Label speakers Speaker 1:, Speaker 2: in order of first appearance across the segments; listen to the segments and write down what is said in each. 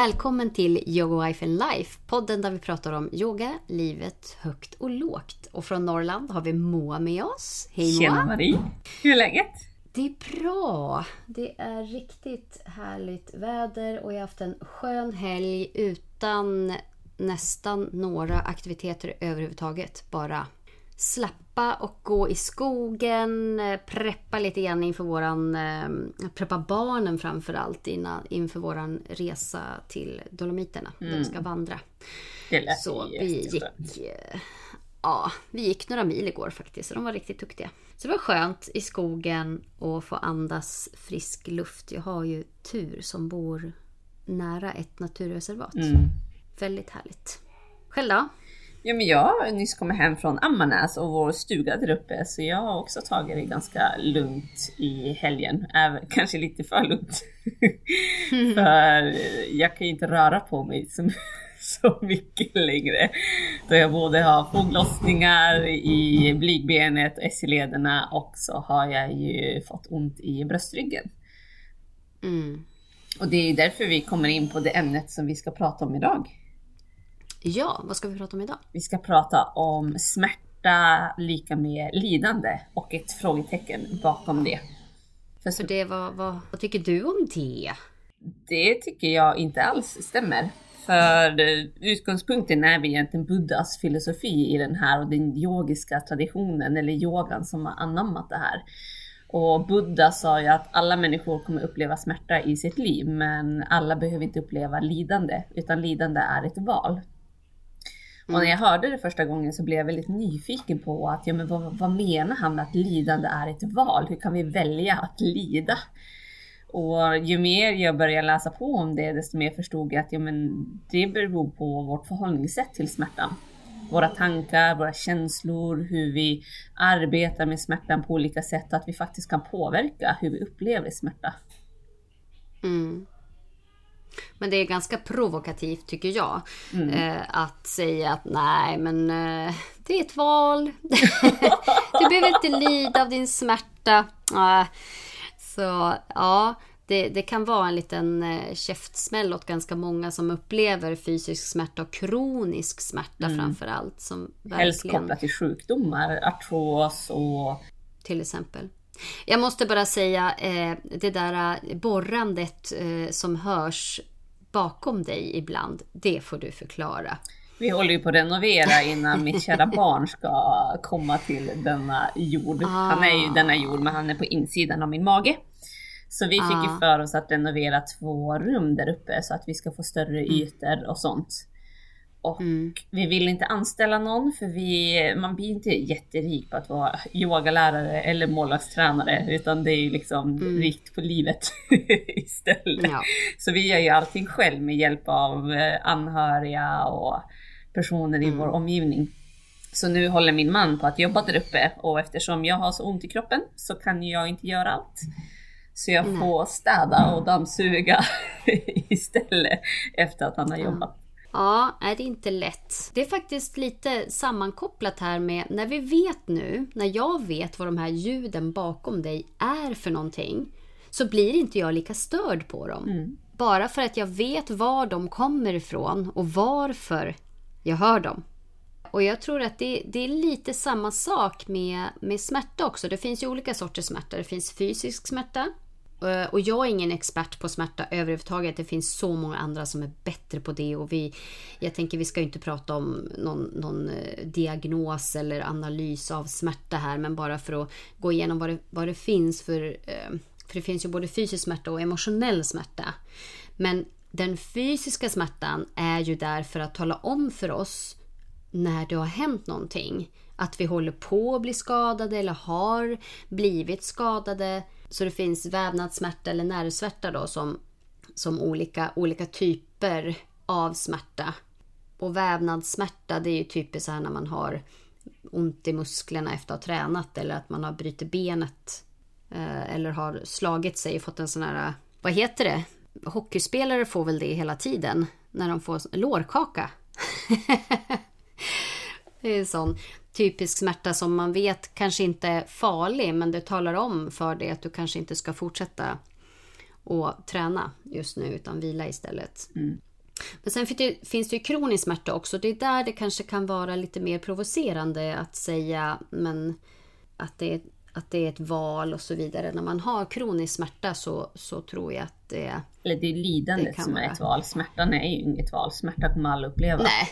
Speaker 1: Välkommen till Yoga Wife and Life, podden där vi pratar om yoga, livet, högt och lågt. Och från Norrland har vi Moa med oss.
Speaker 2: Hej Moa! Tjena Marie! Hur är läget?
Speaker 1: Det är bra. Det är riktigt härligt väder och jag har haft en skön helg utan nästan några aktiviteter överhuvudtaget. Bara slappa och gå i skogen, eh, preppa lite grann inför våran, eh, preppa barnen framförallt innan, inför våran resa till Dolomiterna. Mm. Där vi ska mm. vandra.
Speaker 2: Det lät
Speaker 1: Så vi gick, eh, ja, vi gick några mil igår faktiskt, så de var riktigt duktiga. Så det var skönt i skogen och få andas frisk luft. Jag har ju tur som bor nära ett naturreservat. Mm. Väldigt härligt. Själv då?
Speaker 2: Ja, men jag har nyss kommit hem från Ammarnäs och vår stuga där uppe så jag har också tagit det ganska lugnt i helgen. Även, kanske lite för lugnt. för jag kan ju inte röra på mig så, så mycket längre. Då jag både har foglossningar i blygbenet och SI-lederna och så har jag ju fått ont i bröstryggen. Mm. Och det är därför vi kommer in på det ämnet som vi ska prata om idag.
Speaker 1: Ja, vad ska vi prata om idag?
Speaker 2: Vi ska prata om smärta lika med lidande och ett frågetecken bakom det.
Speaker 1: För, För det, vad, vad, vad tycker du om det?
Speaker 2: Det tycker jag inte alls stämmer. För utgångspunkten är vi egentligen Buddhas filosofi i den här och den yogiska traditionen eller yogan som har anammat det här. Och Buddha sa ju att alla människor kommer uppleva smärta i sitt liv, men alla behöver inte uppleva lidande, utan lidande är ett val. Och när jag hörde det första gången så blev jag väldigt nyfiken på att, ja men vad, vad menar han med att lidande är ett val? Hur kan vi välja att lida? Och ju mer jag började läsa på om det, desto mer förstod jag att ja, men det beror på vårt förhållningssätt till smärtan. Våra tankar, våra känslor, hur vi arbetar med smärtan på olika sätt, att vi faktiskt kan påverka hur vi upplever smärta.
Speaker 1: Mm. Men det är ganska provokativt tycker jag. Mm. Eh, att säga att nej men eh, det är ett val. du behöver inte lida av din smärta. Eh, så ja, det, det, kan vara en liten eh, käftsmäll åt ganska många som upplever fysisk smärta och kronisk smärta mm. framför allt. Som
Speaker 2: verkligen... Helst kopplat till sjukdomar, artros och...
Speaker 1: Till exempel. Jag måste bara säga eh, det där eh, borrandet eh, som hörs bakom dig ibland. Det får du förklara.
Speaker 2: Vi håller ju på att renovera innan mitt kära barn ska komma till denna jord. Ah. Han är ju denna jord men han är på insidan av min mage. Så vi fick ah. ju för oss att renovera två rum där uppe så att vi ska få större mm. ytor och sånt. Och mm. vi vill inte anställa någon för vi, man blir inte jätterik på att vara yogalärare eller målvaktstränare utan det är ju liksom mm. rikt på livet istället. Ja. Så vi gör ju allting själv med hjälp av eh, anhöriga och personer i mm. vår omgivning. Så nu håller min man på att jobba där uppe och eftersom jag har så ont i kroppen så kan jag inte göra allt. Så jag får städa och dammsuga istället efter att han har jobbat.
Speaker 1: Ja, är det inte lätt. Det är faktiskt lite sammankopplat här med när vi vet nu, när jag vet vad de här ljuden bakom dig är för någonting, så blir inte jag lika störd på dem. Mm. Bara för att jag vet var de kommer ifrån och varför jag hör dem. Och jag tror att det, det, är lite samma sak med, med smärta också. Det finns ju olika sorters smärta. Det finns fysisk smärta Eh, och jag är ingen expert på smärta överhuvudtaget. Det finns så många andra som är bättre på det. Och vi, jag tänker vi ska inte prata om någon, någon eh, diagnos eller analys av smärta här. Men bara för att gå igenom vad det, vad det finns för... Eh, för det finns ju både fysisk smärta och emotionell smärta. Men den fysiska smärtan är ju där för att tala om för oss när det har hänt någonting. Att vi håller på att bli skadade eller har blivit skadade så det finns vävnadssmärta eller nervsmärta då som, som olika, olika typer av smärta. Och vävnadssmärta det är ju typiskt så här när man har ont i musklerna efter att ha tränat eller att man har brutit benet. Eh, eller har slagit sig och fått en sån här, vad heter det? Hockeyspelare får väl det hela tiden när de får lårkaka. det är en sån typisk smärta som man vet kanske inte är farlig men det talar om för dig att du kanske inte ska fortsätta och träna just nu utan vila istället. Mm. Men sen finns det ju kronisk smärta också. Det är där det kanske kan vara lite mer provocerande att säga men att det är, att det är ett val och så vidare. När man har kronisk smärta så, så tror jag att det...
Speaker 2: Eller det är lidandet det som är ett val. Smärtan är ju inget val. Smärta kommer alla uppleva.
Speaker 1: Nej,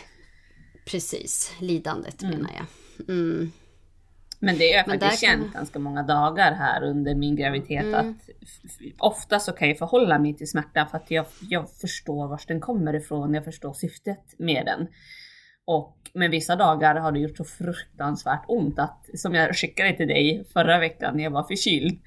Speaker 1: precis. Lidandet mm. menar jag. Mm.
Speaker 2: Men det jag faktiskt känt kan... ganska många dagar här under min graviditet mm. att ofta så kan jag förhålla mig till smärta för att jag, jag förstår var den kommer ifrån, jag förstår syftet med den. Och med vissa dagar har det gjort så fruktansvärt ont att, som jag skickade till dig förra veckan när jag var förkyld,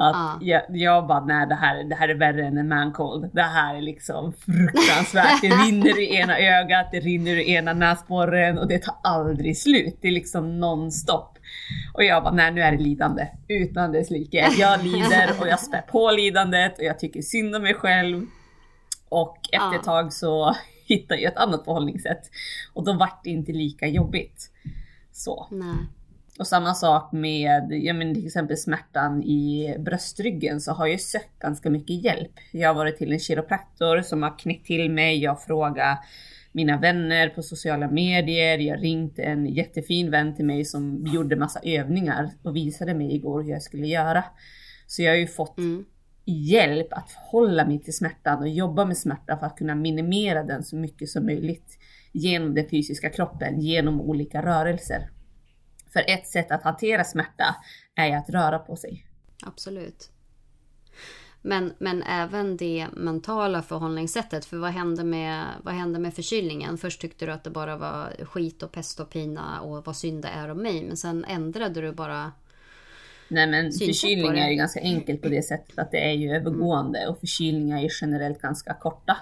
Speaker 2: att ah. jag, jag bara, nej det här, det här är värre än en mancold. Det här är liksom fruktansvärt. Det rinner i ena ögat, det rinner i ena näsborren och det tar aldrig slut. Det är liksom nonstop. Och jag bara, nej nu är det lidande. Utan dess like. Jag lider och jag spär på lidandet och jag tycker synd om mig själv. Och efter ett tag så hittade jag ett annat förhållningssätt. Och då vart det inte lika jobbigt. Så.
Speaker 1: Nej.
Speaker 2: Och samma sak med ja, men till exempel smärtan i bröstryggen så har jag sökt ganska mycket hjälp. Jag har varit till en kiropraktor som har knäckt till mig. Jag har frågat mina vänner på sociala medier. Jag ringt en jättefin vän till mig som gjorde massa övningar och visade mig igår hur jag skulle göra. Så jag har ju fått mm. hjälp att förhålla mig till smärtan och jobba med smärta för att kunna minimera den så mycket som möjligt genom den fysiska kroppen, genom olika rörelser. För ett sätt att hantera smärta är ju att röra på sig.
Speaker 1: Absolut. Men, men även det mentala förhållningssättet. För vad hände, med, vad hände med förkylningen? Först tyckte du att det bara var skit och pest och pina och vad synd det är om mig. Men sen ändrade du bara
Speaker 2: Nej men förkylning är ju ganska enkelt på det sättet att det är ju övergående och förkylningar är generellt ganska korta.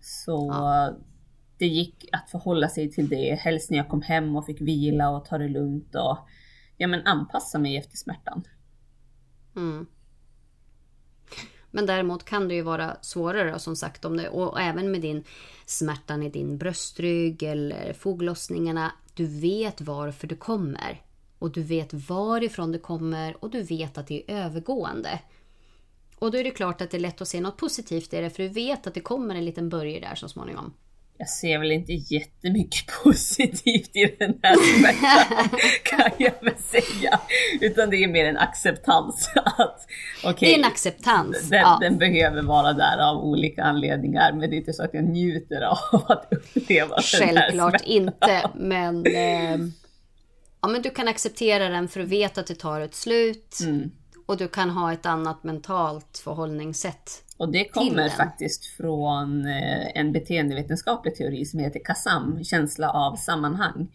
Speaker 2: Så ja det gick att förhålla sig till det, helst när jag kom hem och fick vila och ta det lugnt och ja, men anpassa mig efter smärtan.
Speaker 1: Mm. Men däremot kan det ju vara svårare som sagt om det och även med din smärtan i din bröstrygg eller foglossningarna. Du vet varför du kommer och du vet varifrån det kommer och du vet att det är övergående. Och då är det klart att det är lätt att se något positivt i det för du vet att det kommer en liten början där så småningom
Speaker 2: jag ser väl inte jättemycket positivt i den här smärtan kan jag väl säga. Utan det är mer en acceptans. Att,
Speaker 1: okay, det är en acceptans.
Speaker 2: Den, ja. den, behöver vara där av olika anledningar. Men det är inte så att jag njuter av att uppleva
Speaker 1: Självklart den här smärtan. inte. Men, eh, ja, men du kan acceptera den för du vet att det tar ett slut. Mm. Och du kan ha ett annat mentalt förhållningssätt
Speaker 2: och det kommer faktiskt från eh, en beteendevetenskaplig teori som heter KASAM, känsla av sammanhang.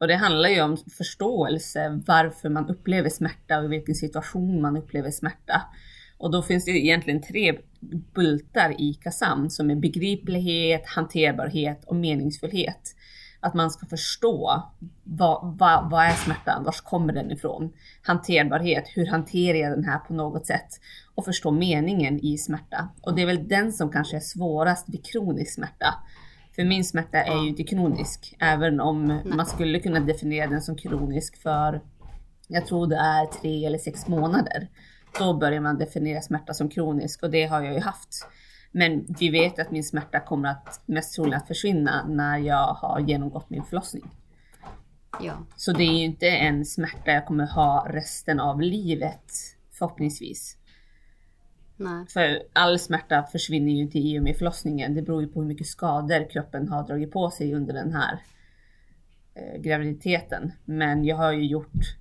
Speaker 2: Och det handlar ju om förståelse, varför man upplever smärta och i vilken situation man upplever smärta. Och då finns det egentligen tre bultar i KASAM som är begriplighet, hanterbarhet och meningsfullhet. Att man ska förstå vad, vad, vad är smärtan, var kommer den ifrån? Hanterbarhet, hur hanterar jag den här på något sätt? Och förstå meningen i smärta. Och det är väl den som kanske är svårast vid kronisk smärta. För min smärta är ju inte kronisk, även om man skulle kunna definiera den som kronisk för, jag tror det är tre eller sex månader. Då börjar man definiera smärta som kronisk och det har jag ju haft. Men vi vet att min smärta kommer att mest troligt att försvinna när jag har genomgått min förlossning.
Speaker 1: Ja.
Speaker 2: Så det är ju inte en smärta jag kommer ha resten av livet, förhoppningsvis.
Speaker 1: Nej.
Speaker 2: För all smärta försvinner ju inte i och med förlossningen. Det beror ju på hur mycket skador kroppen har dragit på sig under den här eh, graviditeten. Men jag har ju gjort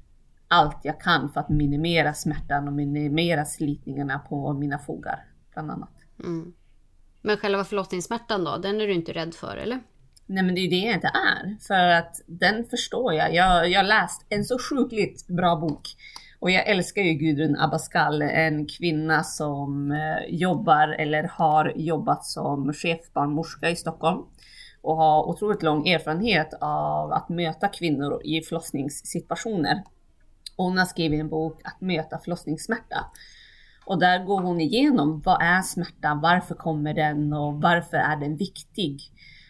Speaker 2: allt jag kan för att minimera smärtan och minimera slitningarna på mina fogar, bland annat.
Speaker 1: Mm. Men själva förlossningssmärtan då, den är du inte rädd för eller?
Speaker 2: Nej men det är ju det jag inte är. För att den förstår jag. Jag, jag har läst en så sjukligt bra bok. Och jag älskar ju Gudrun Abascal, en kvinna som eh, jobbar eller har jobbat som chefbarnmorska i Stockholm. Och har otroligt lång erfarenhet av att möta kvinnor i förlossningssituationer. Hon har skrivit en bok Att möta förlossningssmärta. Och där går hon igenom vad är smärta, varför kommer den och varför är den viktig?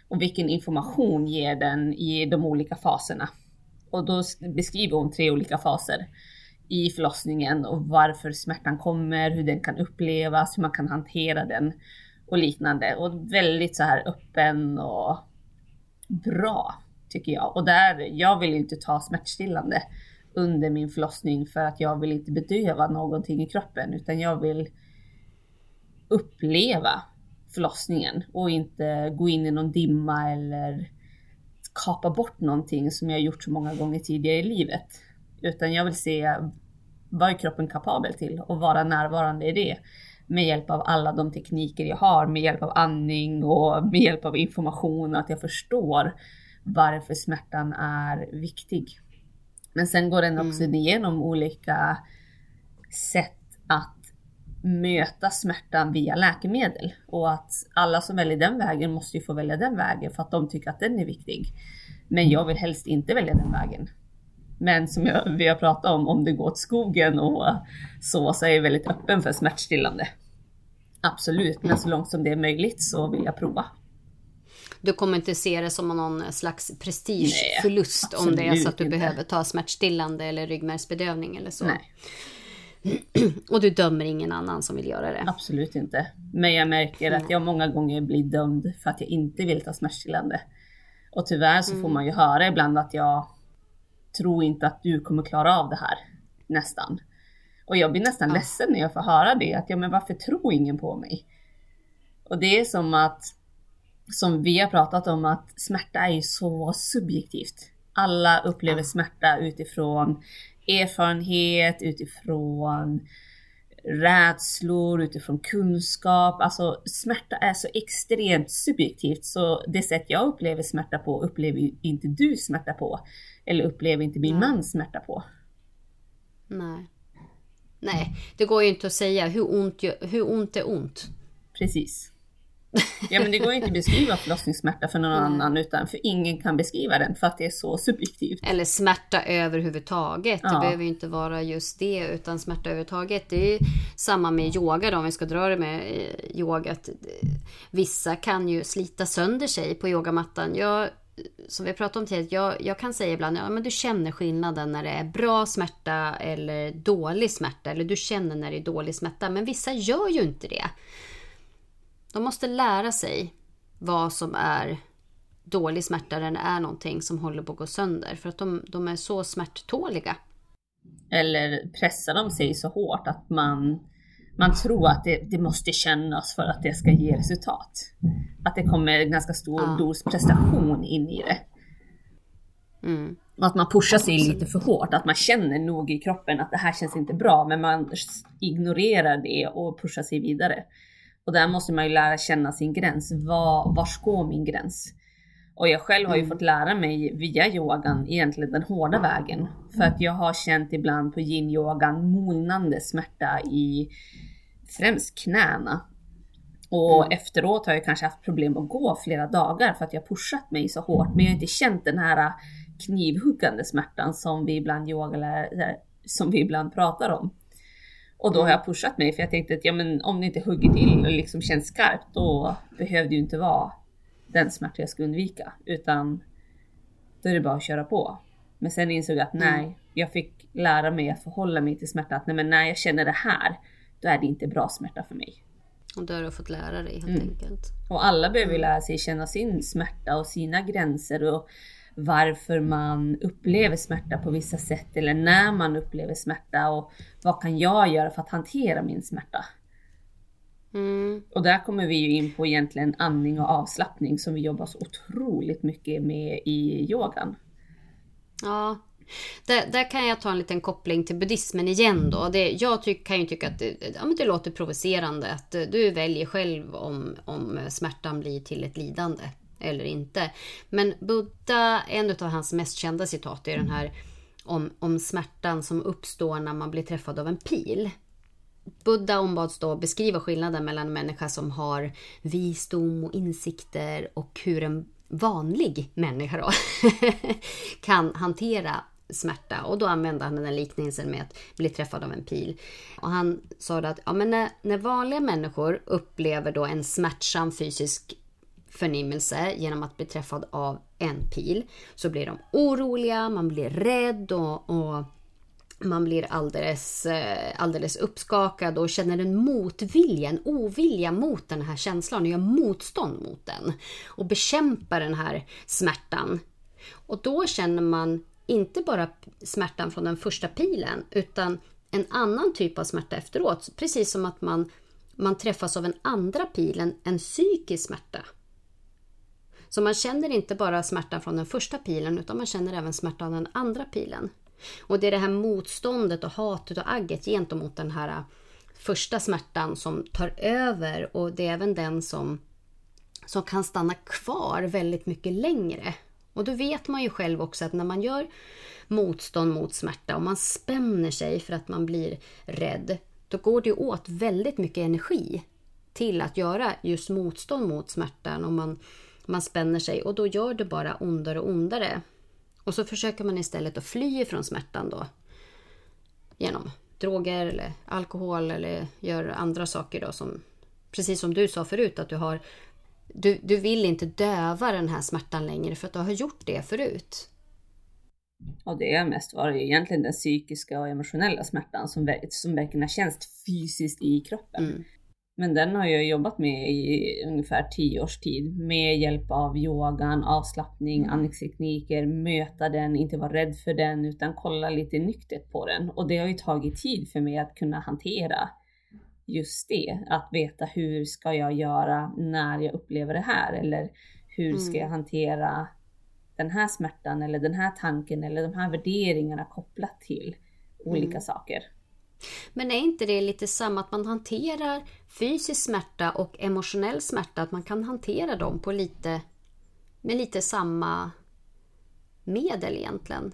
Speaker 2: Och vilken information ger den i de olika faserna? Och då beskriver hon tre olika faser i förlossningen och varför smärtan kommer, hur den kan upplevas, hur man kan hantera den. och liknande. Och väldigt så här öppen och bra tycker jag. Och där, jag vill inte ta smärtstillande under min förlossning för att jag vill inte bedöva någonting i kroppen utan jag vill uppleva förlossningen och inte gå in i någon dimma eller kapa bort någonting som jag gjort så många gånger tidigare i livet. Utan jag vill se vad är kroppen kapabel till och vara närvarande i det med hjälp av alla de tekniker jag har, med hjälp av andning och med hjälp av information, att jag förstår varför smärtan är viktig. Men sen går den också mm. igenom olika sätt att möta smärtan via läkemedel och att alla som väljer den vägen måste ju få välja den vägen för att de tycker att den är viktig. Men jag vill helst inte välja den vägen. Men som jag, vi har pratat om, om det går åt skogen och så, så är jag väldigt öppen för smärtstillande. Absolut, men så långt som det är möjligt så vill jag prova.
Speaker 1: Du kommer inte se det som någon slags prestigeförlust om det är så att du inte. behöver ta smärtstillande eller ryggmärgsbedövning eller så? Nej. Och du dömer ingen annan som vill göra det?
Speaker 2: Absolut inte. Men jag märker att jag många gånger blir dömd för att jag inte vill ta smärtstillande. Och tyvärr så mm. får man ju höra ibland att jag tror inte att du kommer klara av det här. Nästan. Och jag blir nästan ja. ledsen när jag får höra det. Att ja, men varför tror ingen på mig? Och det är som att, som vi har pratat om, att smärta är ju så subjektivt. Alla upplever smärta utifrån erfarenhet, utifrån rädslor, utifrån kunskap. Alltså smärta är så extremt subjektivt så det sätt jag upplever smärta på upplever inte du smärta på. Eller upplever inte min man smärta på.
Speaker 1: Nej. Nej, det går ju inte att säga hur ont, hur ont är ont.
Speaker 2: Precis. Ja men det går ju inte att beskriva förlossningssmärta för någon Nej. annan utan för ingen kan beskriva den för att det är så subjektivt.
Speaker 1: Eller smärta överhuvudtaget. Ja. Det behöver ju inte vara just det utan smärta överhuvudtaget. Det är samma med yoga då om vi ska dra det med eh, yoga. Vissa kan ju slita sönder sig på yogamattan. Jag som vi pratade om tidigare, jag, jag kan säga ibland ja, men du känner skillnaden när det är bra smärta eller dålig smärta. Eller du känner när det är dålig smärta. Men vissa gör ju inte det. De måste lära sig vad som är dålig smärta när det är någonting som håller på att gå sönder. För att de, de är så smärttåliga.
Speaker 2: Eller pressar de sig så hårt att man, man tror att det, det måste kännas för att det ska ge resultat. Att det kommer en ganska stor ja. dos prestation in i det. Mm. Att man pushar sig lite för hårt, att man känner nog i kroppen att det här känns inte bra, men man ignorerar det och pushar sig vidare. Och där måste man ju lära känna sin gräns. Var, var går min gräns? Och jag själv har ju mm. fått lära mig via yogan egentligen den hårda vägen. För att jag har känt ibland på yin-yogan molnande smärta i främst knäna. Och mm. efteråt har jag kanske haft problem att gå flera dagar för att jag pushat mig så hårt. Men jag har inte känt den här knivhuggande smärtan som vi ibland yogalärare, som vi ibland pratar om. Och då har jag pushat mig för jag tänkte att ja, men om det inte hugger till och liksom känns skarpt då behöver det ju inte vara den smärta jag ska undvika. Utan då är det bara att köra på. Men sen insåg jag att mm. nej, jag fick lära mig att förhålla mig till smärta. Att nej, men när jag känner det här, då är det inte bra smärta för mig.
Speaker 1: Och då har du fått lära dig helt mm. enkelt.
Speaker 2: Och alla behöver mm. lära sig känna sin smärta och sina gränser. Och varför man upplever smärta på vissa sätt eller när man upplever smärta och vad kan jag göra för att hantera min smärta? Mm. Och där kommer vi ju in på egentligen andning och avslappning som vi jobbar så otroligt mycket med i yogan.
Speaker 1: Ja, där, där, kan jag ta en liten koppling till buddhismen igen då. Det, jag tyck, kan ju tycka att det, ja, men det låter provocerande att du väljer själv om, om smärtan blir till ett lidande eller inte. Men Buddha, en av hans mest kända citat är den här om, om smärtan som uppstår när man blir träffad av en pil. Buddha ombads då beskriva skillnaden mellan en människa som har visdom och insikter och hur en vanlig människa då kan hantera smärta. Och då använde han den här liknelsen med att bli träffad av en pil. Och han sa att ja, men när, när vanliga människor upplever då en smärtsam fysisk förnimmelse genom att bli träffad av en pil så blir de oroliga, man blir rädd och, och man blir alldeles, eh, alldeles uppskakad och känner en motvilja, en ovilja mot den här känslan och gör motstånd mot den. Och bekämpar den här smärtan. Och då känner man inte bara smärtan från den första pilen utan en annan typ av smärta efteråt. Precis som att man, man träffas av en andra pilen, en psykisk smärta. Så man känner inte bara smärtan från den första pilen utan man känner även smärtan av den andra pilen. Och det är det här motståndet och hatet och agget gentemot den här äh, första smärtan som tar över och det är även den som, som kan stanna kvar väldigt mycket längre. Och då vet man ju själv också att när man gör motstånd mot smärta och man spänner sig för att man blir rädd, då går det åt väldigt mycket energi till att göra just motstånd mot smärtan och man, man spänner sig och då gör det bara ondare och ondare. Och så försöker man istället att fly ifrån smärtan då. Genom droger eller alkohol eller gör andra saker då som Precis som du sa förut att du har du, du vill inte döva den här smärtan längre för att du har gjort det förut.
Speaker 2: Och det har mest varit egentligen den psykiska och emotionella smärtan som, som verkligen har känts fysiskt i kroppen. Mm. Men den har jag jobbat med i ungefär tio års tid med hjälp av yogan, avslappning, mm. andningstekniker, möta den, inte vara rädd för den utan kolla lite nyktert på den. Och det har ju tagit tid för mig att kunna hantera just det. Att veta hur ska jag göra när jag upplever det här eller hur ska jag mm. hantera den här smärtan eller den här tanken eller de här värderingarna kopplat till olika mm. saker.
Speaker 1: Men är inte det lite samma att man hanterar fysisk smärta och emotionell smärta, att man kan hantera dem på lite med lite samma medel egentligen?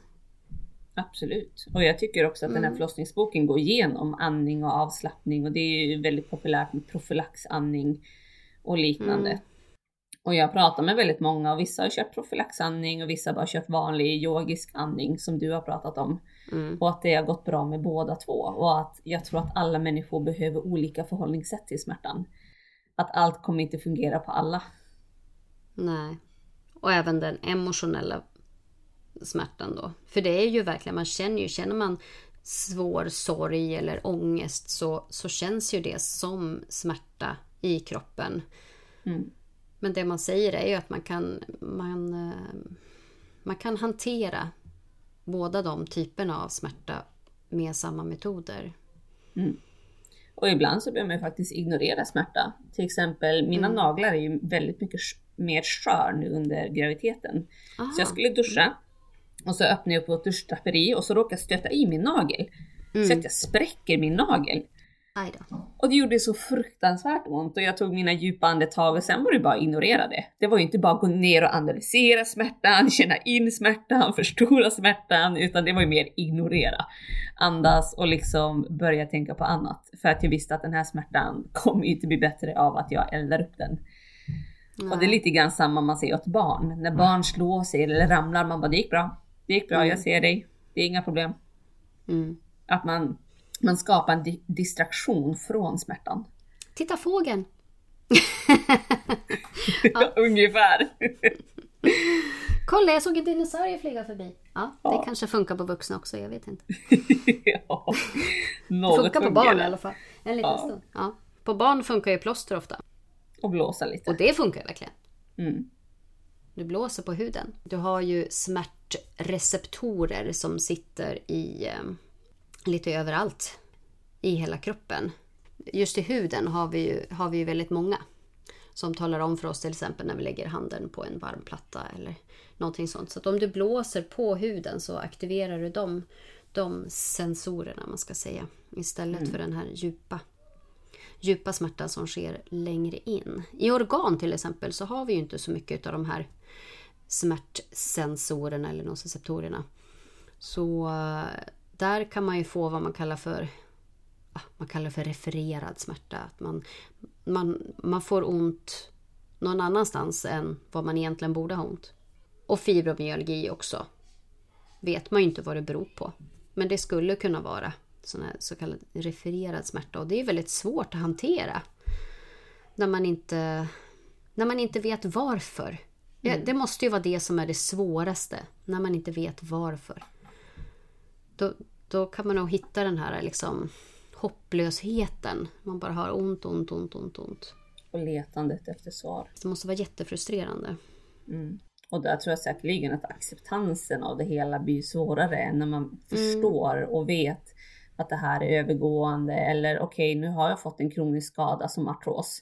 Speaker 2: Absolut. Och jag tycker också att mm. den här mm. förlossningsboken går igenom andning och avslappning och det är ju väldigt populärt med profylaxandning och liknande. Mm. Och jag pratar med väldigt många och vissa har kört profylaxandning och vissa har bara kört vanlig yogisk andning som du har pratat om. Mm. Och att det har gått bra med båda två. Och att jag tror att alla människor behöver olika förhållningssätt till smärtan. Att allt kommer inte fungera på alla.
Speaker 1: Nej. Och även den emotionella smärtan då. För det är ju verkligen, man känner ju, känner man svår sorg eller ångest så, så känns ju det som smärta i kroppen. Mm. Men det man säger är ju att man kan, man, eh, man kan hantera båda de typerna av smärta med samma metoder.
Speaker 2: Mm. Och ibland så behöver man faktiskt ignorera smärta. Till exempel mina mm. naglar är ju väldigt mycket mer skör nu under graviditeten. Aha. Så jag skulle duscha och så öppnar jag upp vårt duschdraperi och så råkar jag stöta i min nagel. Mm. Så att jag spräcker min nagel. Och det gjorde så fruktansvärt ont och jag tog mina djupa andetag och sen var det bara att ignorera det. Det var ju inte bara att gå ner och analysera smärtan, känna in smärtan, förstora smärtan, utan det var ju mer ignorera. Andas och liksom börja tänka på annat. För att jag visste att den här smärtan kommer inte bli bättre av att jag eldar upp den. Nej. Och det är lite grann samma man säger åt barn. När barn slår sig eller ramlar, man bara det gick bra. Det gick bra, mm. jag ser dig. Det är inga problem. Mm. Att man man skapar en di distraktion från smärtan.
Speaker 1: Titta fågeln!
Speaker 2: ja. Ungefär.
Speaker 1: Kolla, jag såg en dinosaurie flyga förbi. Ja, ja, det kanske funkar på vuxna också, jag vet inte. ja, det funkar på barn i alla fall. En liten ja. stund. Ja. På barn funkar ju plåster ofta.
Speaker 2: Och blåsa lite.
Speaker 1: Och det funkar verkligen. Mm. Du blåser på huden. Du har ju smärtreceptorer som sitter i eh, lite överallt i hela kroppen. Just i huden har vi ju, har vi ju väldigt många som talar om för oss till exempel när vi lägger handen på en varm platta eller någonting sånt. Så om du blåser på huden så aktiverar du de, de sensorerna man ska säga istället mm. för den här djupa djupa smärtan som sker längre in. I organ till exempel så har vi ju inte så mycket av de här smärtsensorerna eller nociceptorerna. Så där kan man ju få vad man kallar för man kallar för refererad smärta. Att man, man, man får ont någon annanstans än vad man egentligen borde ha ont. Och fibromyalgi också. Vet man ju inte vad det beror på. Men det skulle kunna vara sån här så kallad refererad smärta och det är väldigt svårt att hantera. När man inte, när man inte vet varför. Mm. Det måste ju vara det som är det svåraste. När man inte vet varför. Då, då kan man nog hitta den här liksom hopplösheten. Man bara har ont, ont, ont, ont, ont.
Speaker 2: Och letandet efter svar.
Speaker 1: Det måste vara jättefrustrerande.
Speaker 2: Mm. Och där tror jag säkerligen att acceptansen av det hela blir svårare när man mm. förstår och vet att det här är övergående eller okej, okay, nu har jag fått en kronisk skada som artros.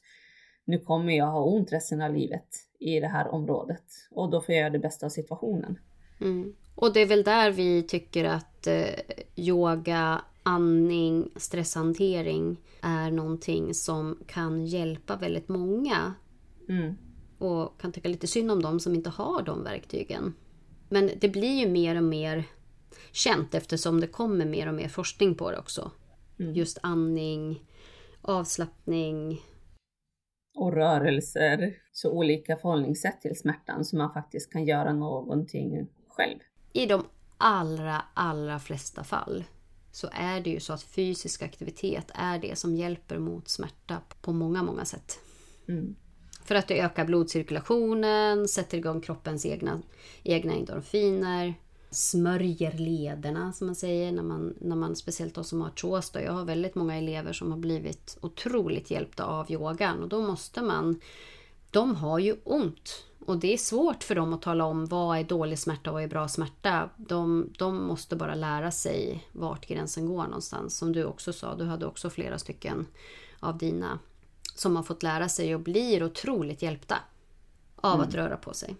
Speaker 2: Nu kommer jag ha ont resten av livet i det här området och då får jag göra det bästa av situationen.
Speaker 1: Mm. Och det är väl där vi tycker att eh, yoga, andning, stresshantering är någonting som kan hjälpa väldigt många. Mm. Och kan tycka lite synd om dem som inte har de verktygen. Men det blir ju mer och mer känt eftersom det kommer mer och mer forskning på det också. Mm. Just andning, avslappning.
Speaker 2: Och rörelser. Så olika förhållningssätt till smärtan så man faktiskt kan göra någonting själv.
Speaker 1: I de allra, allra flesta fall så är det ju så att fysisk aktivitet är det som hjälper mot smärta på många, många sätt. Mm. För att det ökar blodcirkulationen, sätter igång kroppens egna, egna endorfiner, smörjer lederna som man säger, när man, när man speciellt de som har artros. Jag har väldigt många elever som har blivit otroligt hjälpta av yogan och då måste man... De har ju ont och det är svårt för dem att tala om vad är dålig smärta och vad är bra smärta. De, de måste bara lära sig vart gränsen går någonstans. Som du också sa, du hade också flera stycken av dina som har fått lära sig och blir otroligt hjälpta av mm. att röra på sig.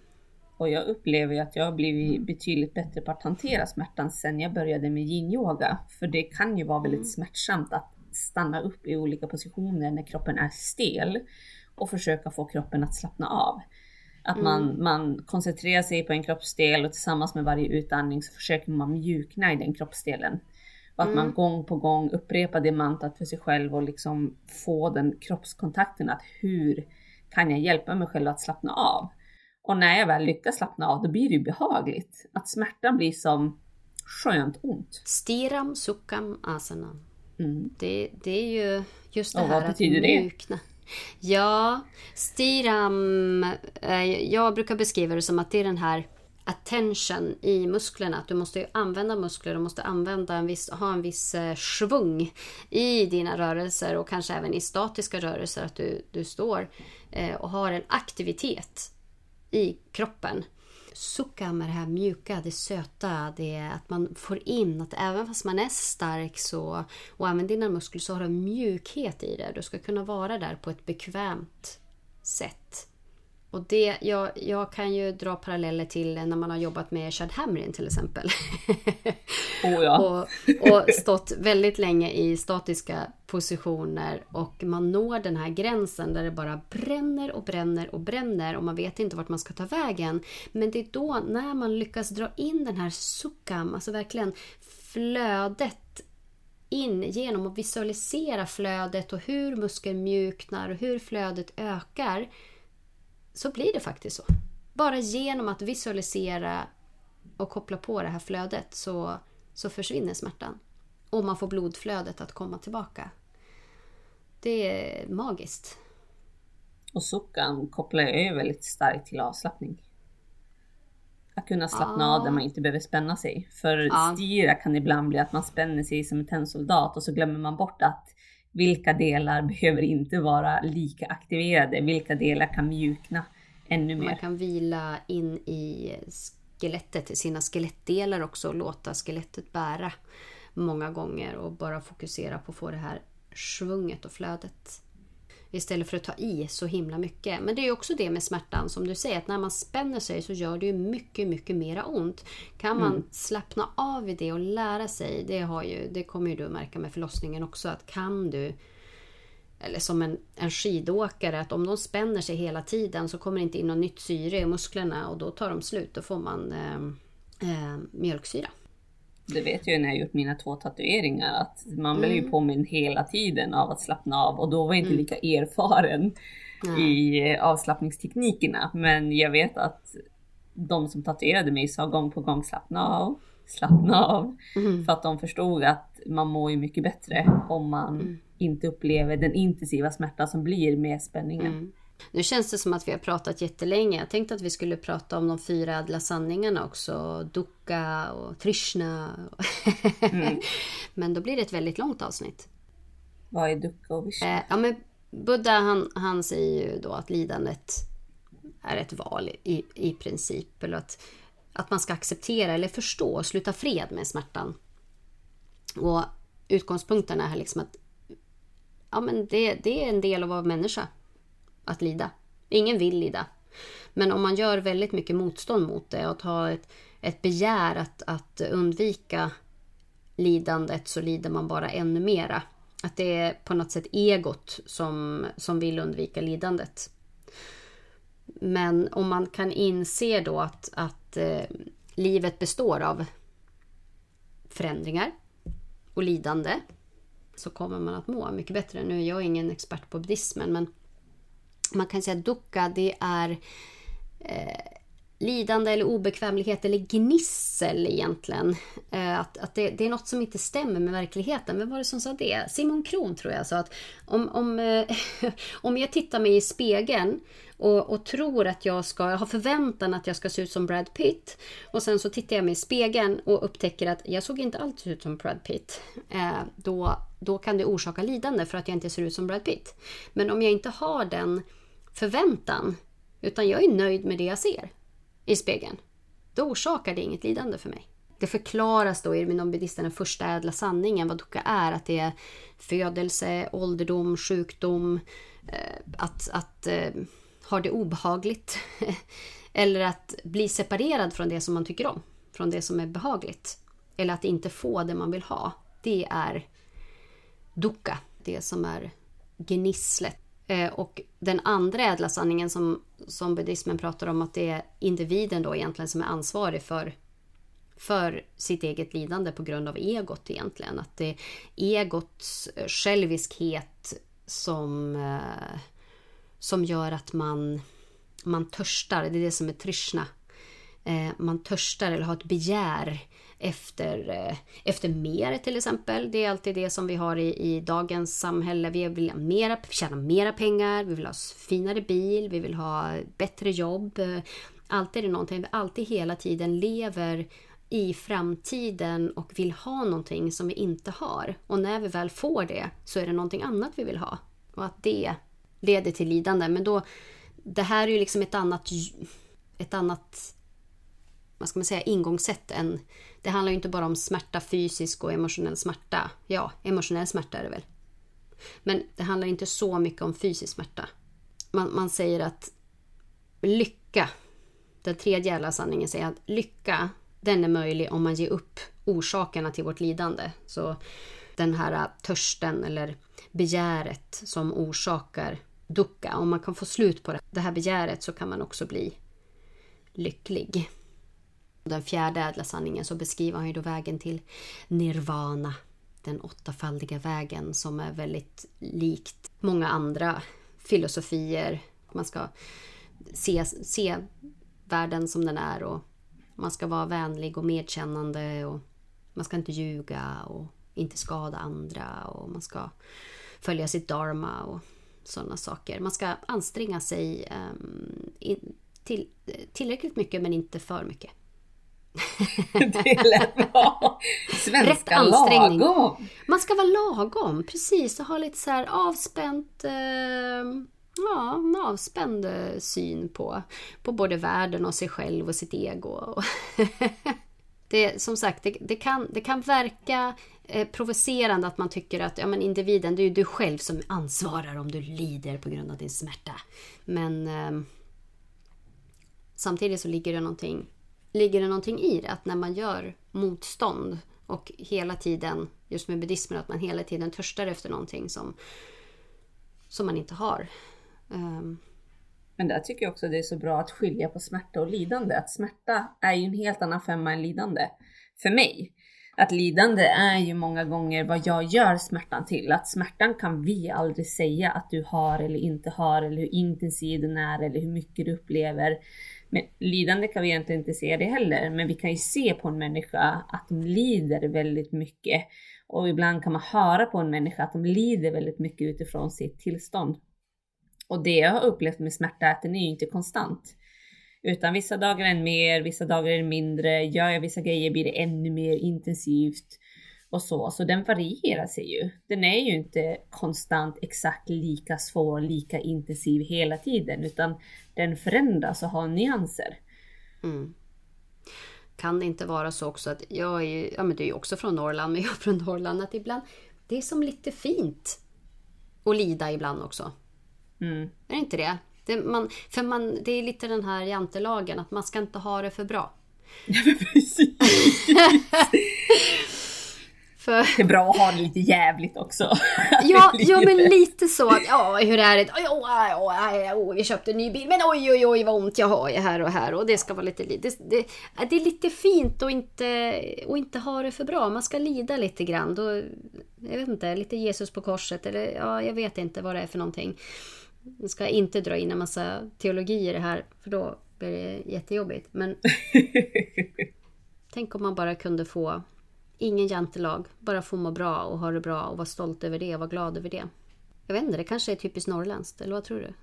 Speaker 2: Och jag upplever att jag har blivit betydligt bättre på att hantera smärtan sen jag började med yin-yoga. För det kan ju vara väldigt mm. smärtsamt att stanna upp i olika positioner när kroppen är stel och försöka få kroppen att slappna av. Att man, mm. man koncentrerar sig på en kroppsdel och tillsammans med varje utandning så försöker man mjukna i den kroppsdelen. Och att mm. man gång på gång upprepar det mantrat för sig själv och liksom få den kroppskontakten att hur kan jag hjälpa mig själv att slappna av? Och när jag väl lyckas slappna av då blir det ju behagligt. Att smärtan blir som skönt ont.
Speaker 1: Stiram sukkam asana. Mm. Det, det är ju just det
Speaker 2: och
Speaker 1: här
Speaker 2: vad betyder att mjukna. Det?
Speaker 1: Ja, stiram. Eh, jag brukar beskriva det som att det är den här attention i musklerna. Att du måste använda muskler, du måste använda en viss, ha en viss eh, svung i dina rörelser och kanske även i statiska rörelser. Att du, du står eh, och har en aktivitet i kroppen. Sukka med det här mjuka, det söta, det är att man får in att även fast man är stark så, och använder dina muskler så har du mjukhet i det. Du ska kunna vara där på ett bekvämt sätt. Och det, jag, jag kan ju dra paralleller till när man har jobbat med Chad Hamrin till exempel.
Speaker 2: Oh ja.
Speaker 1: och, och stått väldigt länge i statiska positioner och man når den här gränsen där det bara bränner och bränner och bränner och man vet inte vart man ska ta vägen. Men det är då när man lyckas dra in den här sukkam, alltså verkligen flödet in genom att visualisera flödet och hur muskeln mjuknar och hur flödet ökar så blir det faktiskt så. Bara genom att visualisera och koppla på det här flödet så, så försvinner smärtan. Och man får blodflödet att komma tillbaka. Det är magiskt.
Speaker 2: Och suckan kopplar ju väldigt starkt till avslappning. Att kunna slappna ja. av där man inte behöver spänna sig. För ja. stira kan ibland bli att man spänner sig som en tennsoldat och så glömmer man bort att vilka delar behöver inte vara lika aktiverade? Vilka delar kan mjukna ännu mer?
Speaker 1: Man kan vila in i skelettet, sina skelettdelar också och låta skelettet bära många gånger och bara fokusera på att få det här svunget och flödet. Istället för att ta i så himla mycket. Men det är också det med smärtan som du säger att när man spänner sig så gör det ju mycket, mycket mera ont. Kan man mm. slappna av i det och lära sig, det, har ju, det kommer ju du att märka med förlossningen också, att kan du eller som en, en skidåkare, att om de spänner sig hela tiden så kommer det inte in något nytt syre i musklerna och då tar de slut. Då får man eh, eh, mjölksyra.
Speaker 2: Det vet jag ju när jag gjort mina två tatueringar att man blir ju mm. påmind hela tiden av att slappna av och då var jag inte mm. lika erfaren mm. i eh, avslappningsteknikerna. Men jag vet att de som tatuerade mig sa gång på gång slappna av, slappna av. Mm. För att de förstod att man mår ju mycket bättre om man mm. inte upplever den intensiva smärta som blir med spänningen.
Speaker 1: Nu känns det som att vi har pratat jättelänge. Jag tänkte att vi skulle prata om de fyra ädla sanningarna också. Dukkha och Trishna. Mm. men då blir det ett väldigt långt avsnitt.
Speaker 2: Vad är Dukkha och Vishnu?
Speaker 1: Eh, ja, men Buddha han, han säger ju då att lidandet är ett val i, i princip. Eller att, att man ska acceptera eller förstå och sluta fred med smärtan. Och utgångspunkten är liksom att ja, men det, det är en del av att vara människa. Att lida. Ingen vill lida. Men om man gör väldigt mycket motstånd mot det och har ett, ett begär att, att undvika lidandet så lider man bara ännu mera. Att det är på något sätt egot som, som vill undvika lidandet. Men om man kan inse då att, att eh, livet består av förändringar och lidande så kommer man att må mycket bättre. Nu är jag ingen expert på buddhismen men man kan säga att dukkha det är eh, lidande eller obekvämlighet eller gnissel egentligen. Eh, att, att det, det, är något som inte stämmer med verkligheten. Vem var det som sa det? Simon Kron tror jag sa att om, om, eh, om jag tittar mig i spegeln och, och, tror att jag ska, jag har förväntan att jag ska se ut som Brad Pitt och sen så tittar jag mig i spegeln och upptäcker att jag såg inte alls ut som Brad Pitt. Eh, då, då kan det orsaka lidande för att jag inte ser ut som Brad Pitt. Men om jag inte har den förväntan utan jag är nöjd med det jag ser i spegeln. Då orsakar det inget lidande för mig. Det förklaras då i Minombidisten, den första ädla sanningen, vad dukkha är. Att det är födelse, ålderdom, sjukdom, eh, att, att eh, ha det obehagligt. Eller att bli separerad från det som man tycker om. Från det som är behagligt. Eller att inte få det man vill ha. Det är dukkha, det som är gnisslet eh, och den andra ädla sanningen som, som buddhismen pratar om att det är individen då egentligen som är ansvarig för, för sitt eget lidande på grund av egot egentligen. Att det är egots eh, själviskhet som, eh, som gör att man, man törstar. Det är det som är trishna. Man törstar eller har ett begär efter, eh, efter mer till exempel. Det är alltid det som vi har i, i dagens samhälle. Vi vill mera, tjäna mera pengar, vi vill ha finare bil, vi vill ha bättre jobb. Alltid är det någonting, vi alltid hela tiden lever i framtiden och vill ha någonting som vi inte har. Och när vi väl får det så är det någonting annat vi vill ha. Och att det leder till lidande. Men då, det här är ju liksom ett annat, ett annat vad ska man säga, ingångssätt än... Det handlar ju inte bara om smärta, fysisk och emotionell smärta. Ja, emotionell smärta är det väl. Men det handlar inte så mycket om fysisk smärta. Man, man säger att lycka, den tredje jävla sanningen säger att lycka, den är möjlig om man ger upp orsakerna till vårt lidande. Så den här törsten eller begäret som orsakar ducka, om man kan få slut på det här begäret så kan man också bli lycklig den fjärde ädla sanningen så beskriver han ju då vägen till nirvana. Den åttafaldiga vägen som är väldigt likt många andra filosofier. Man ska se, se världen som den är och man ska vara vänlig och medkännande och man ska inte ljuga och inte skada andra och man ska följa sitt dharma och sådana saker. Man ska anstränga sig um, till, tillräckligt mycket men inte för mycket.
Speaker 2: det lät bra. Svenska lagom.
Speaker 1: Man ska vara lagom, precis. Och ha lite så här avspänt... Eh, ja, en avspänd eh, syn på, på både världen och sig själv och sitt ego. det, som sagt, det, det, kan, det kan verka eh, provocerande att man tycker att ja, men individen, det är ju du själv som ansvarar om du lider på grund av din smärta. Men eh, samtidigt så ligger det någonting ligger det någonting i det. Att när man gör motstånd och hela tiden, just med buddhismen, att man hela tiden törstar efter någonting som, som man inte har. Um.
Speaker 2: Men där tycker jag också det är så bra att skilja på smärta och lidande. Att smärta är ju en helt annan femma än lidande. För mig. Att lidande är ju många gånger vad jag gör smärtan till. Att smärtan kan vi aldrig säga att du har eller inte har eller hur intensiv den är eller hur mycket du upplever. Men lidande kan vi egentligen inte se det heller, men vi kan ju se på en människa att de lider väldigt mycket. Och ibland kan man höra på en människa att de lider väldigt mycket utifrån sitt tillstånd. Och det jag har upplevt med smärta är att den är ju inte konstant. Utan vissa dagar är den mer, vissa dagar är den mindre. Gör jag vissa grejer blir det ännu mer intensivt och så. Så den varierar sig ju. Den är ju inte konstant exakt lika svår, lika intensiv hela tiden, utan den förändras och har nyanser.
Speaker 1: Mm. Kan det inte vara så också att jag är ju, ja men du är ju också från Norrland, men jag är från Norrland, att ibland det är som lite fint att lida ibland också.
Speaker 2: Mm.
Speaker 1: Är det inte det? Det, man, för man, det är lite den här jantelagen att man ska inte ha det för bra.
Speaker 2: Ja, precis. För... Det är bra att ha det lite jävligt också.
Speaker 1: Ja, ja men lite så. Ja, hur är det? Oj, oj, oj, oj, jag köpte en ny bil, men oj, oj, oj vad ont jag har här och här. Och det ska vara lite... Det, det, det är lite fint att inte, att inte ha det för bra. Man ska lida lite grann. Då, jag vet inte, lite Jesus på korset. Eller ja, jag vet inte vad det är för någonting. Jag ska inte dra in en massa teologi i det här, för då blir det jättejobbigt. Men tänk om man bara kunde få ingen jantelag, bara få må bra och ha det bra och vara stolt över det och vara glad över det. Jag vet inte, det kanske är typiskt norrländskt, eller vad tror du?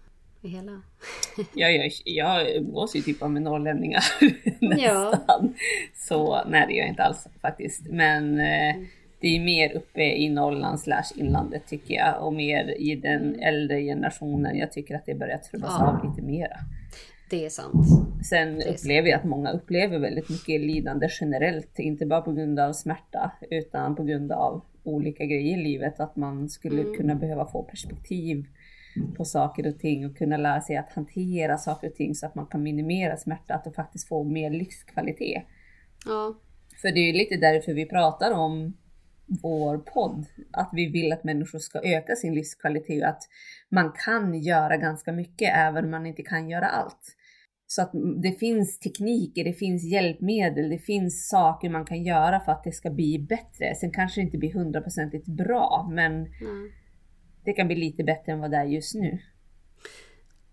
Speaker 1: I hela...
Speaker 2: ja, jag, jag umgås ju typ med norrlänningar nästan. Ja. Så nej, det gör jag inte alls faktiskt. Men eh, det är mer uppe i Norrland slash inlandet tycker jag och mer i den äldre generationen. Jag tycker att det börjar trubbas ja. av lite mera.
Speaker 1: Det är sant.
Speaker 2: Sen är upplever jag att många upplever väldigt mycket lidande generellt, inte bara på grund av smärta utan på grund av olika grejer i livet. Att man skulle mm. kunna behöva få perspektiv på saker och ting och kunna lära sig att hantera saker och ting så att man kan minimera smärta och faktiskt få mer livskvalitet.
Speaker 1: Ja.
Speaker 2: För det är ju lite därför vi pratar om vår podd. Att vi vill att människor ska öka sin livskvalitet och att man kan göra ganska mycket även om man inte kan göra allt. Så att det finns tekniker, det finns hjälpmedel, det finns saker man kan göra för att det ska bli bättre. Sen kanske det inte blir hundraprocentigt bra, men mm. det kan bli lite bättre än vad det är just nu.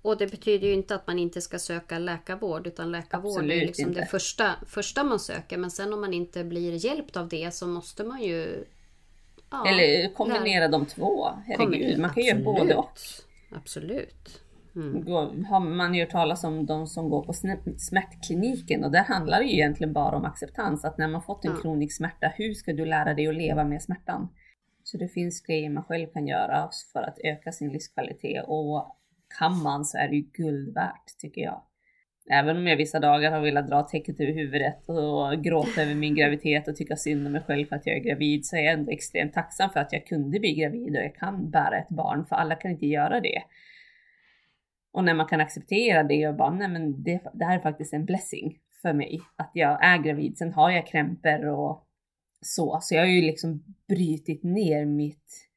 Speaker 1: Och det betyder ju inte att man inte ska söka läkarvård utan läkarvård Absolut är liksom inte. det första, första man söker. Men sen om man inte blir hjälpt av det så måste man ju...
Speaker 2: Ja, Eller kombinera lära. de två. Herregud, man kan ju göra både och.
Speaker 1: Absolut.
Speaker 2: Mm. har man ju hört talas om de som går på smärtkliniken och där handlar det ju egentligen bara om acceptans. Att när man fått en ja. kronisk smärta, hur ska du lära dig att leva med smärtan? Så det finns grejer man själv kan göra för att öka sin livskvalitet och kan man så är det ju guld värt tycker jag. Även om jag vissa dagar har velat dra täcket över huvudet och gråta över min graviditet och tycka synd om mig själv för att jag är gravid så är jag ändå extremt tacksam för att jag kunde bli gravid och jag kan bära ett barn för alla kan inte göra det. Och när man kan acceptera det och bara, nej men det, det här är faktiskt en blessing för mig. Att jag är gravid, sen har jag krämpor och så. Så jag har ju liksom brytit ner mitt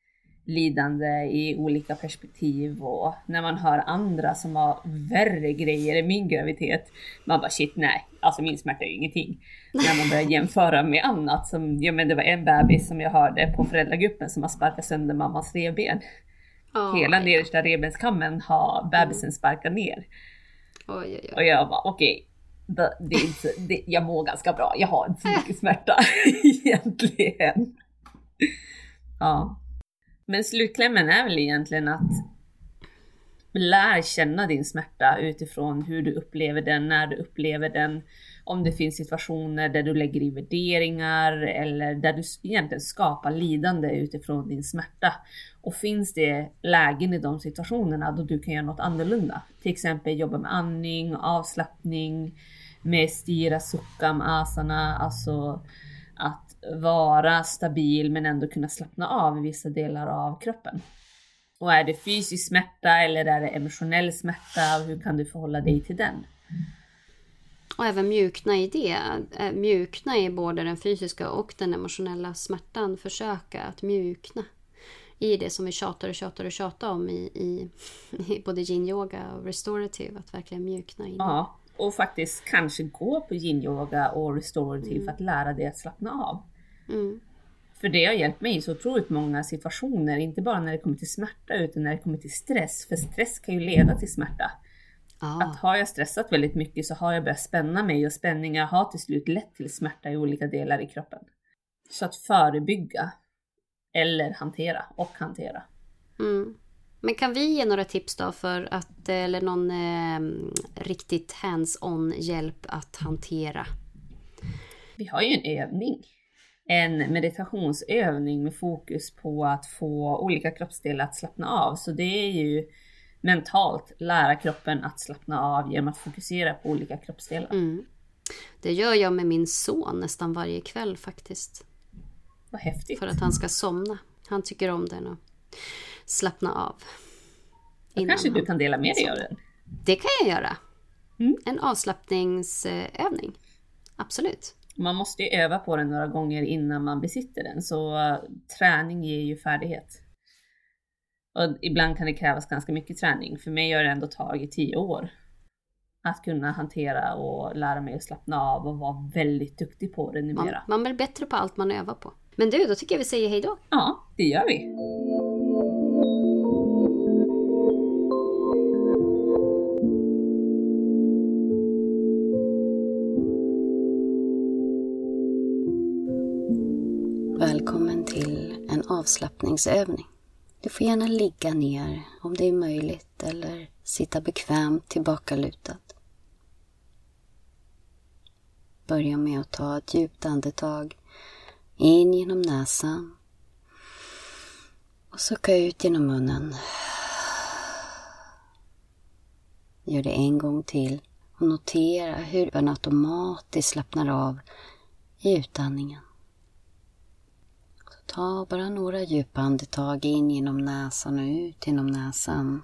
Speaker 2: lidande i olika perspektiv och när man hör andra som har värre grejer än min graviditet. Man bara shit nej, alltså min smärta är ju ingenting. när man börjar jämföra med annat som, ja men det var en bebis som jag hörde på föräldragruppen som har sparkat sönder mammas revben. Oh, Hela nedersta revbenskammen har bebisen sparkat ner.
Speaker 1: Oj, oj, oj.
Speaker 2: Och jag bara okej, okay, det, det, det, jag mår ganska bra, jag har inte så mycket smärta egentligen. Ja. Men slutklämmen är väl egentligen att lär känna din smärta utifrån hur du upplever den, när du upplever den. Om det finns situationer där du lägger i värderingar eller där du egentligen skapar lidande utifrån din smärta. Och finns det lägen i de situationerna då du kan göra något annorlunda. Till exempel jobba med andning, avslappning, med stira sukkam, asana, alltså att vara stabil men ändå kunna slappna av i vissa delar av kroppen. Och är det fysisk smärta eller är det emotionell smärta? Hur kan du förhålla dig till den?
Speaker 1: Och även mjukna i det. Eh, mjukna i både den fysiska och den emotionella smärtan. Försöka att mjukna i det som vi tjatar och tjatar och tjatar om i, i, i både yin-yoga och restorative. Att verkligen mjukna in.
Speaker 2: Ja, och faktiskt kanske gå på yin-yoga och restorative mm. för att lära dig att slappna av.
Speaker 1: Mm.
Speaker 2: För det har hjälpt mig i så otroligt många situationer, inte bara när det kommer till smärta utan när det kommer till stress. För stress kan ju leda till smärta. Ah. Att har jag stressat väldigt mycket så har jag börjat spänna mig och spänningar har till slut lett till smärta i olika delar i kroppen. Så att förebygga eller hantera och hantera.
Speaker 1: Mm. Men kan vi ge några tips då för att, eller någon eh, riktigt hands-on hjälp att hantera?
Speaker 2: Vi har ju en övning. En meditationsövning med fokus på att få olika kroppsdelar att slappna av. Så det är ju mentalt lära kroppen att slappna av genom att fokusera på olika kroppsdelar.
Speaker 1: Mm. Det gör jag med min son nästan varje kväll faktiskt.
Speaker 2: Vad häftigt.
Speaker 1: För att han ska somna. Han tycker om den och slappna av.
Speaker 2: Då kanske du kan dela med dig av den?
Speaker 1: Det kan jag göra. Mm. En avslappningsövning. Absolut.
Speaker 2: Man måste ju öva på den några gånger innan man besitter den, så uh, träning ger ju färdighet. Och ibland kan det krävas ganska mycket träning. För mig har det ändå tagit tio år att kunna hantera och lära mig att slappna av och vara väldigt duktig på det numera.
Speaker 1: Man, man blir bättre på allt man övar på. Men du, då tycker jag vi säger hej då.
Speaker 2: Ja, det gör vi.
Speaker 3: Välkommen till en avslappningsövning. Du får gärna ligga ner om det är möjligt eller sitta bekvämt tillbakalutad. Börja med att ta ett djupt andetag in genom näsan och sucka ut genom munnen. Gör det en gång till och notera hur den automatiskt slappnar av i utandningen. Ta bara några djupa andetag in genom näsan och ut genom näsan.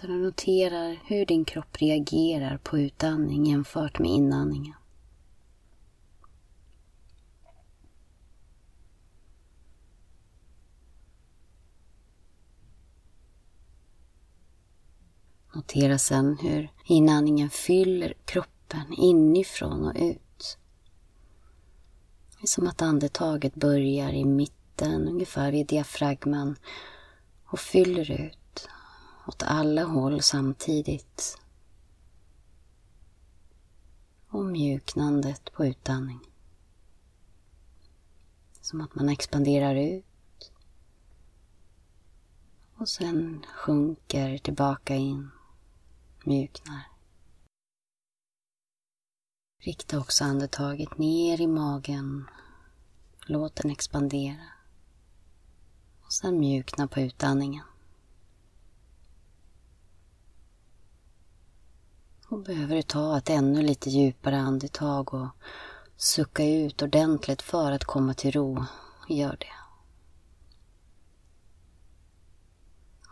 Speaker 3: Där du noterar hur din kropp reagerar på utandning jämfört med inandningen. Notera sedan hur inandningen fyller kroppen inifrån och ut. Det är som att andetaget börjar i mitten, ungefär vid diafragman och fyller ut åt alla håll samtidigt. Och mjuknandet på utandning. Som att man expanderar ut och sen sjunker tillbaka in mjuknar. Rikta också andetaget ner i magen. Låt den expandera. Och sen mjukna på utandningen. Och behöver du ta ett ännu lite djupare andetag och sucka ut ordentligt för att komma till ro, gör det.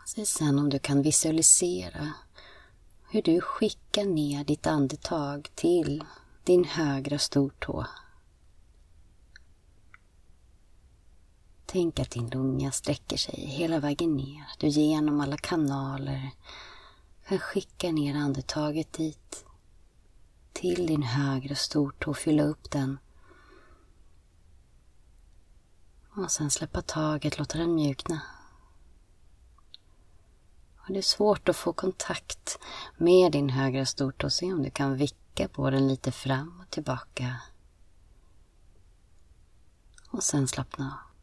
Speaker 3: Se sen om du kan visualisera hur du skickar ner ditt andetag till din högra stortå. Tänk att din lunga sträcker sig hela vägen ner, du genom alla kanaler kan skicka ner andetaget dit. Till din högra stortå, fylla upp den. Och sen släppa taget, låta den mjukna. Det är svårt att få kontakt med din högra stortå. Se om du kan vicka på den lite fram och tillbaka. Och sen slappna av.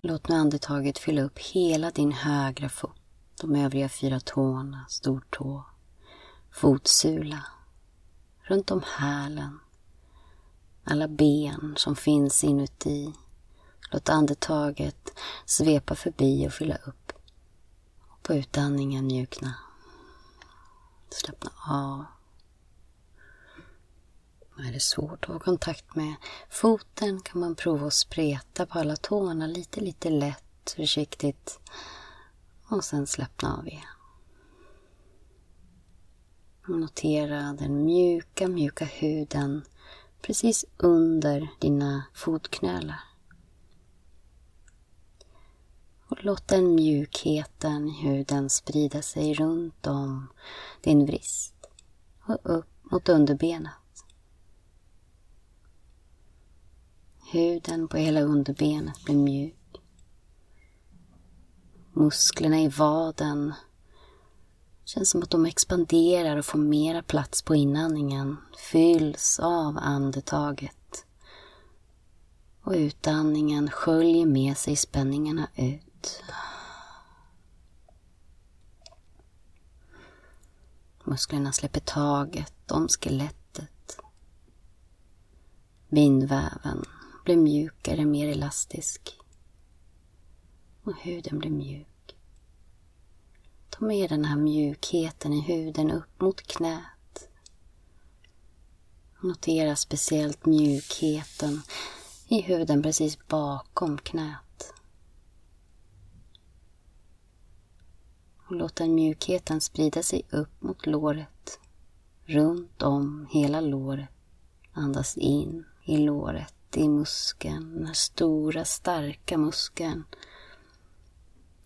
Speaker 3: Låt nu andetaget fylla upp hela din högra fot, de övriga fyra tårna, stortå, fotsula, runt om hälen, alla ben som finns inuti. Låt andetaget svepa förbi och fylla upp på utandningen mjukna. Slappna av. Är det svårt att få kontakt med foten kan man prova att spreta på alla tårna lite, lite lätt, försiktigt. Och sen slappna av igen. Notera den mjuka, mjuka huden precis under dina fotknölar. Och låt den mjukheten i huden sprida sig runt om din vrist och upp mot underbenet. Huden på hela underbenet blir mjuk. Musklerna i vaden känns som att de expanderar och får mera plats på inandningen, fylls av andetaget. Och utandningen sköljer med sig spänningarna ut. Musklerna släpper taget om skelettet. Bindväven blir mjukare, mer elastisk. Och huden blir mjuk. Ta med den här mjukheten i huden upp mot knät. Notera speciellt mjukheten i huden precis bakom knät. Och låt den mjukheten sprida sig upp mot låret, runt om hela låret. Andas in i låret, i muskeln, den här stora starka muskeln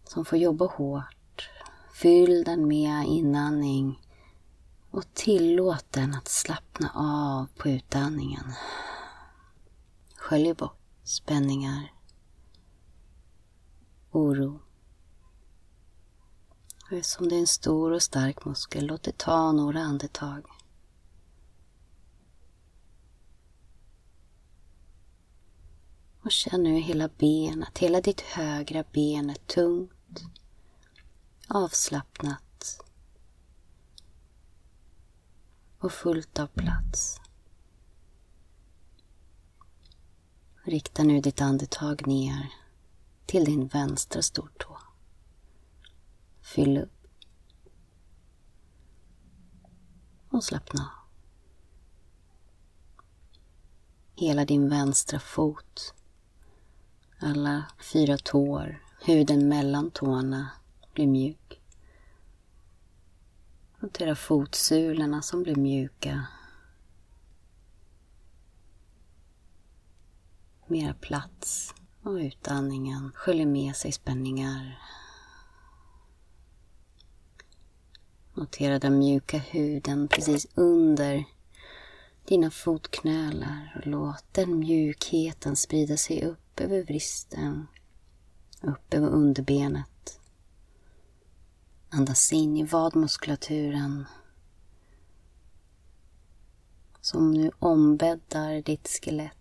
Speaker 3: som får jobba hårt. Fyll den med inandning och tillåt den att slappna av på utandningen. Skölj bort spänningar, oro. Och eftersom det är en stor och stark muskel, låt det ta några andetag. Och känn nu hela benet, hela ditt högra ben är tungt, avslappnat och fullt av plats. Rikta nu ditt andetag ner till din vänstra stortå. Fyll upp. Och slappna av. Hela din vänstra fot. Alla fyra tår, huden mellan tårna blir mjuk. Notera fotsulorna som blir mjuka mera plats och utandningen sköljer med sig spänningar. Notera den mjuka huden precis under dina fotknölar och låt den mjukheten sprida sig upp över vristen, upp över underbenet. Andas in i vadmuskulaturen som nu ombäddar ditt skelett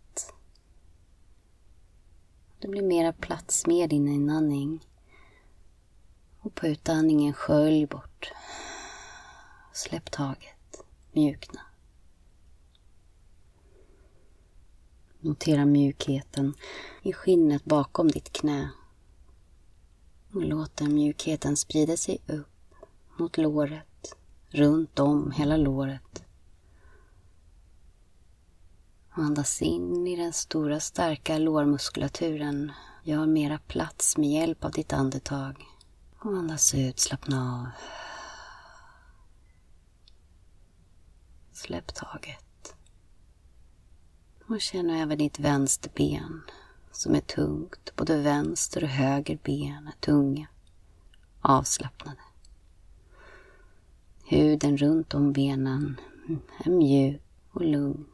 Speaker 3: det blir mera plats med din inandning. Och på utandningen skölj bort. Släpp taget. Mjukna. Notera mjukheten i skinnet bakom ditt knä. Och låt den mjukheten sprida sig upp mot låret, runt om hela låret. Andas in i den stora starka lårmuskulaturen. Gör mera plats med hjälp av ditt andetag. Och andas ut, slappna av. Släpp taget. Och känn även ditt vänsterben som är tungt. Både vänster och höger ben är tunga, avslappnade. Huden runt om benen är mjuk och lugn.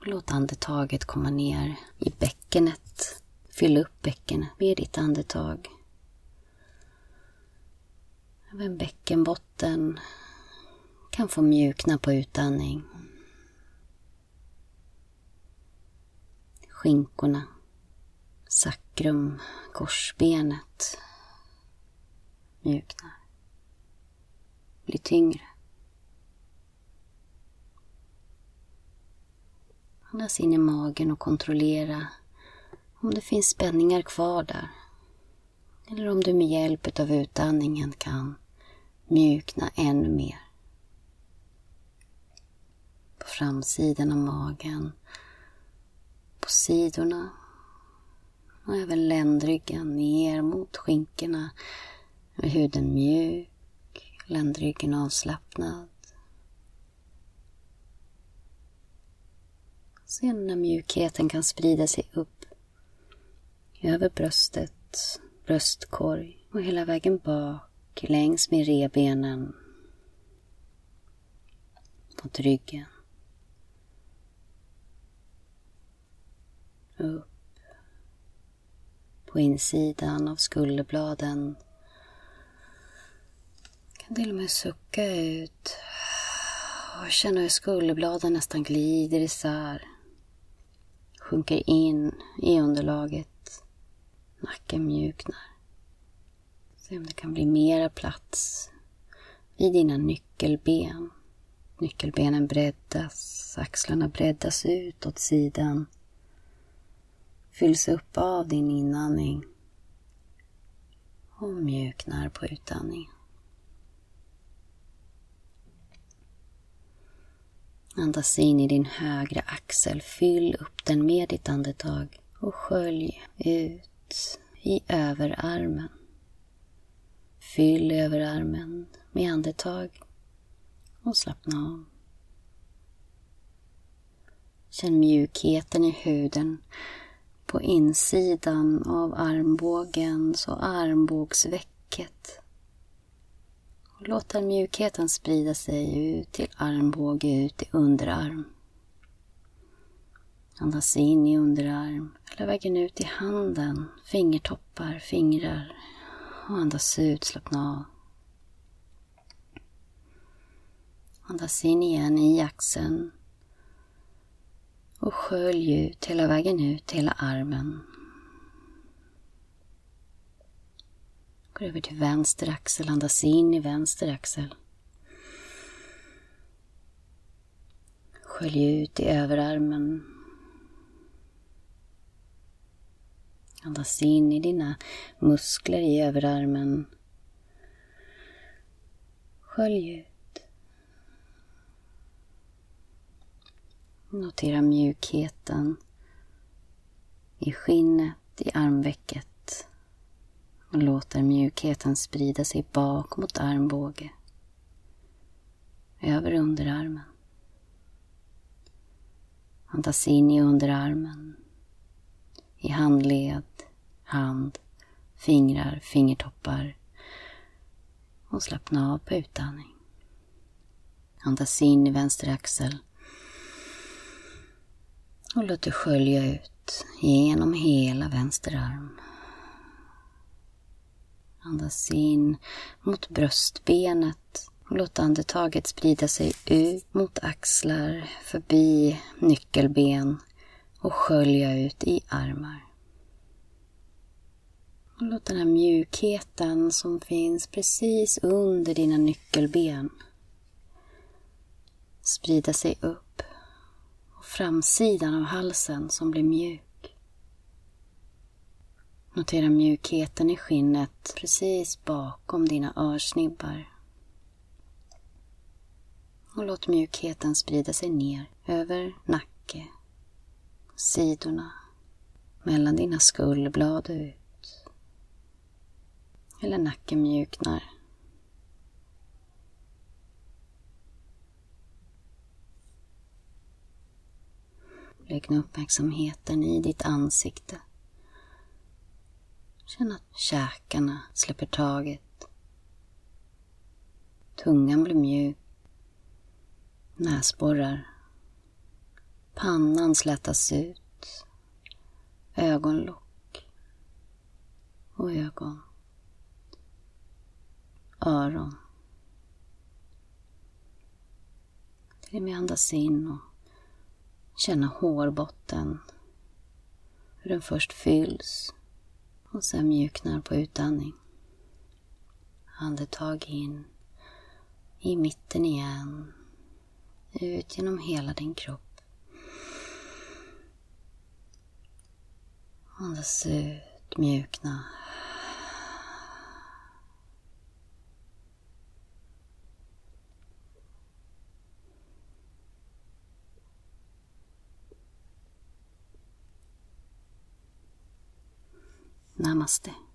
Speaker 3: Låt andetaget komma ner i bäckenet. Fyll upp bäckenet med ditt andetag. Även bäckenbotten kan få mjukna på utandning. Skinkorna, sakrum, korsbenet mjuknar. Blir tyngre. Andas in i magen och kontrollera om det finns spänningar kvar där. Eller om du med hjälp av utandningen kan mjukna ännu mer. På framsidan av magen, på sidorna och även ländryggen ner mot skinkorna med huden mjuk, ländryggen avslappnad. Se när mjukheten kan sprida sig upp över bröstet, bröstkorg och hela vägen bak längs med rebenen mot ryggen. Upp på insidan av skulderbladen. Kan till och med sucka ut och känna hur skulderbladen nästan glider isär sjunker in i underlaget. Nacken mjuknar. Se om det kan bli mera plats vid dina nyckelben. Nyckelbenen breddas, axlarna breddas ut åt sidan. Fylls upp av din inandning och mjuknar på utandningen. Andas in i din högra axel, fyll upp den med ditt andetag och skölj ut i överarmen. Fyll överarmen med andetag och slappna av. Känn mjukheten i huden på insidan av armbågen och armbågsvecket. Och låt den mjukheten sprida sig ut till armbåge, ut i underarm. Andas in i underarm, hela vägen ut i handen, fingertoppar, fingrar. Och andas ut, slappna av. Andas in igen i axeln. Och skölj ut hela vägen ut hela armen. Gå över till vänster axel, andas in i vänster axel. Skölj ut i överarmen. Andas in i dina muskler i överarmen. Skölj ut. Notera mjukheten i skinnet, i armvecket. Och låter mjukheten sprida sig bak mot armbåge. Över underarmen. Andas in i underarmen. I handled, hand, fingrar, fingertoppar. Och slappna av på utandning. Andas in i vänster axel och låt det skölja ut genom hela vänster arm. Andas in mot bröstbenet och låt andetaget sprida sig ut mot axlar, förbi nyckelben och skölja ut i armar. Och låt den här mjukheten som finns precis under dina nyckelben sprida sig upp framsidan av halsen som blir mjuk. Notera mjukheten i skinnet precis bakom dina örsnibbar. Och låt mjukheten sprida sig ner över nacke, sidorna, mellan dina skullblad och ut. Eller nacken mjuknar Lägg uppmärksamheten i ditt ansikte. Känn att käkarna släpper taget. Tungan blir mjuk. Näsborrar. Pannan slätas ut. Ögonlock. Och ögon. Öron. Till och med andas in och Känna hårbotten. Hur den först fylls och sen mjuknar på utandning. Andetag in. I mitten igen. Ut genom hela din kropp. Andas ut, mjukna. Namaste.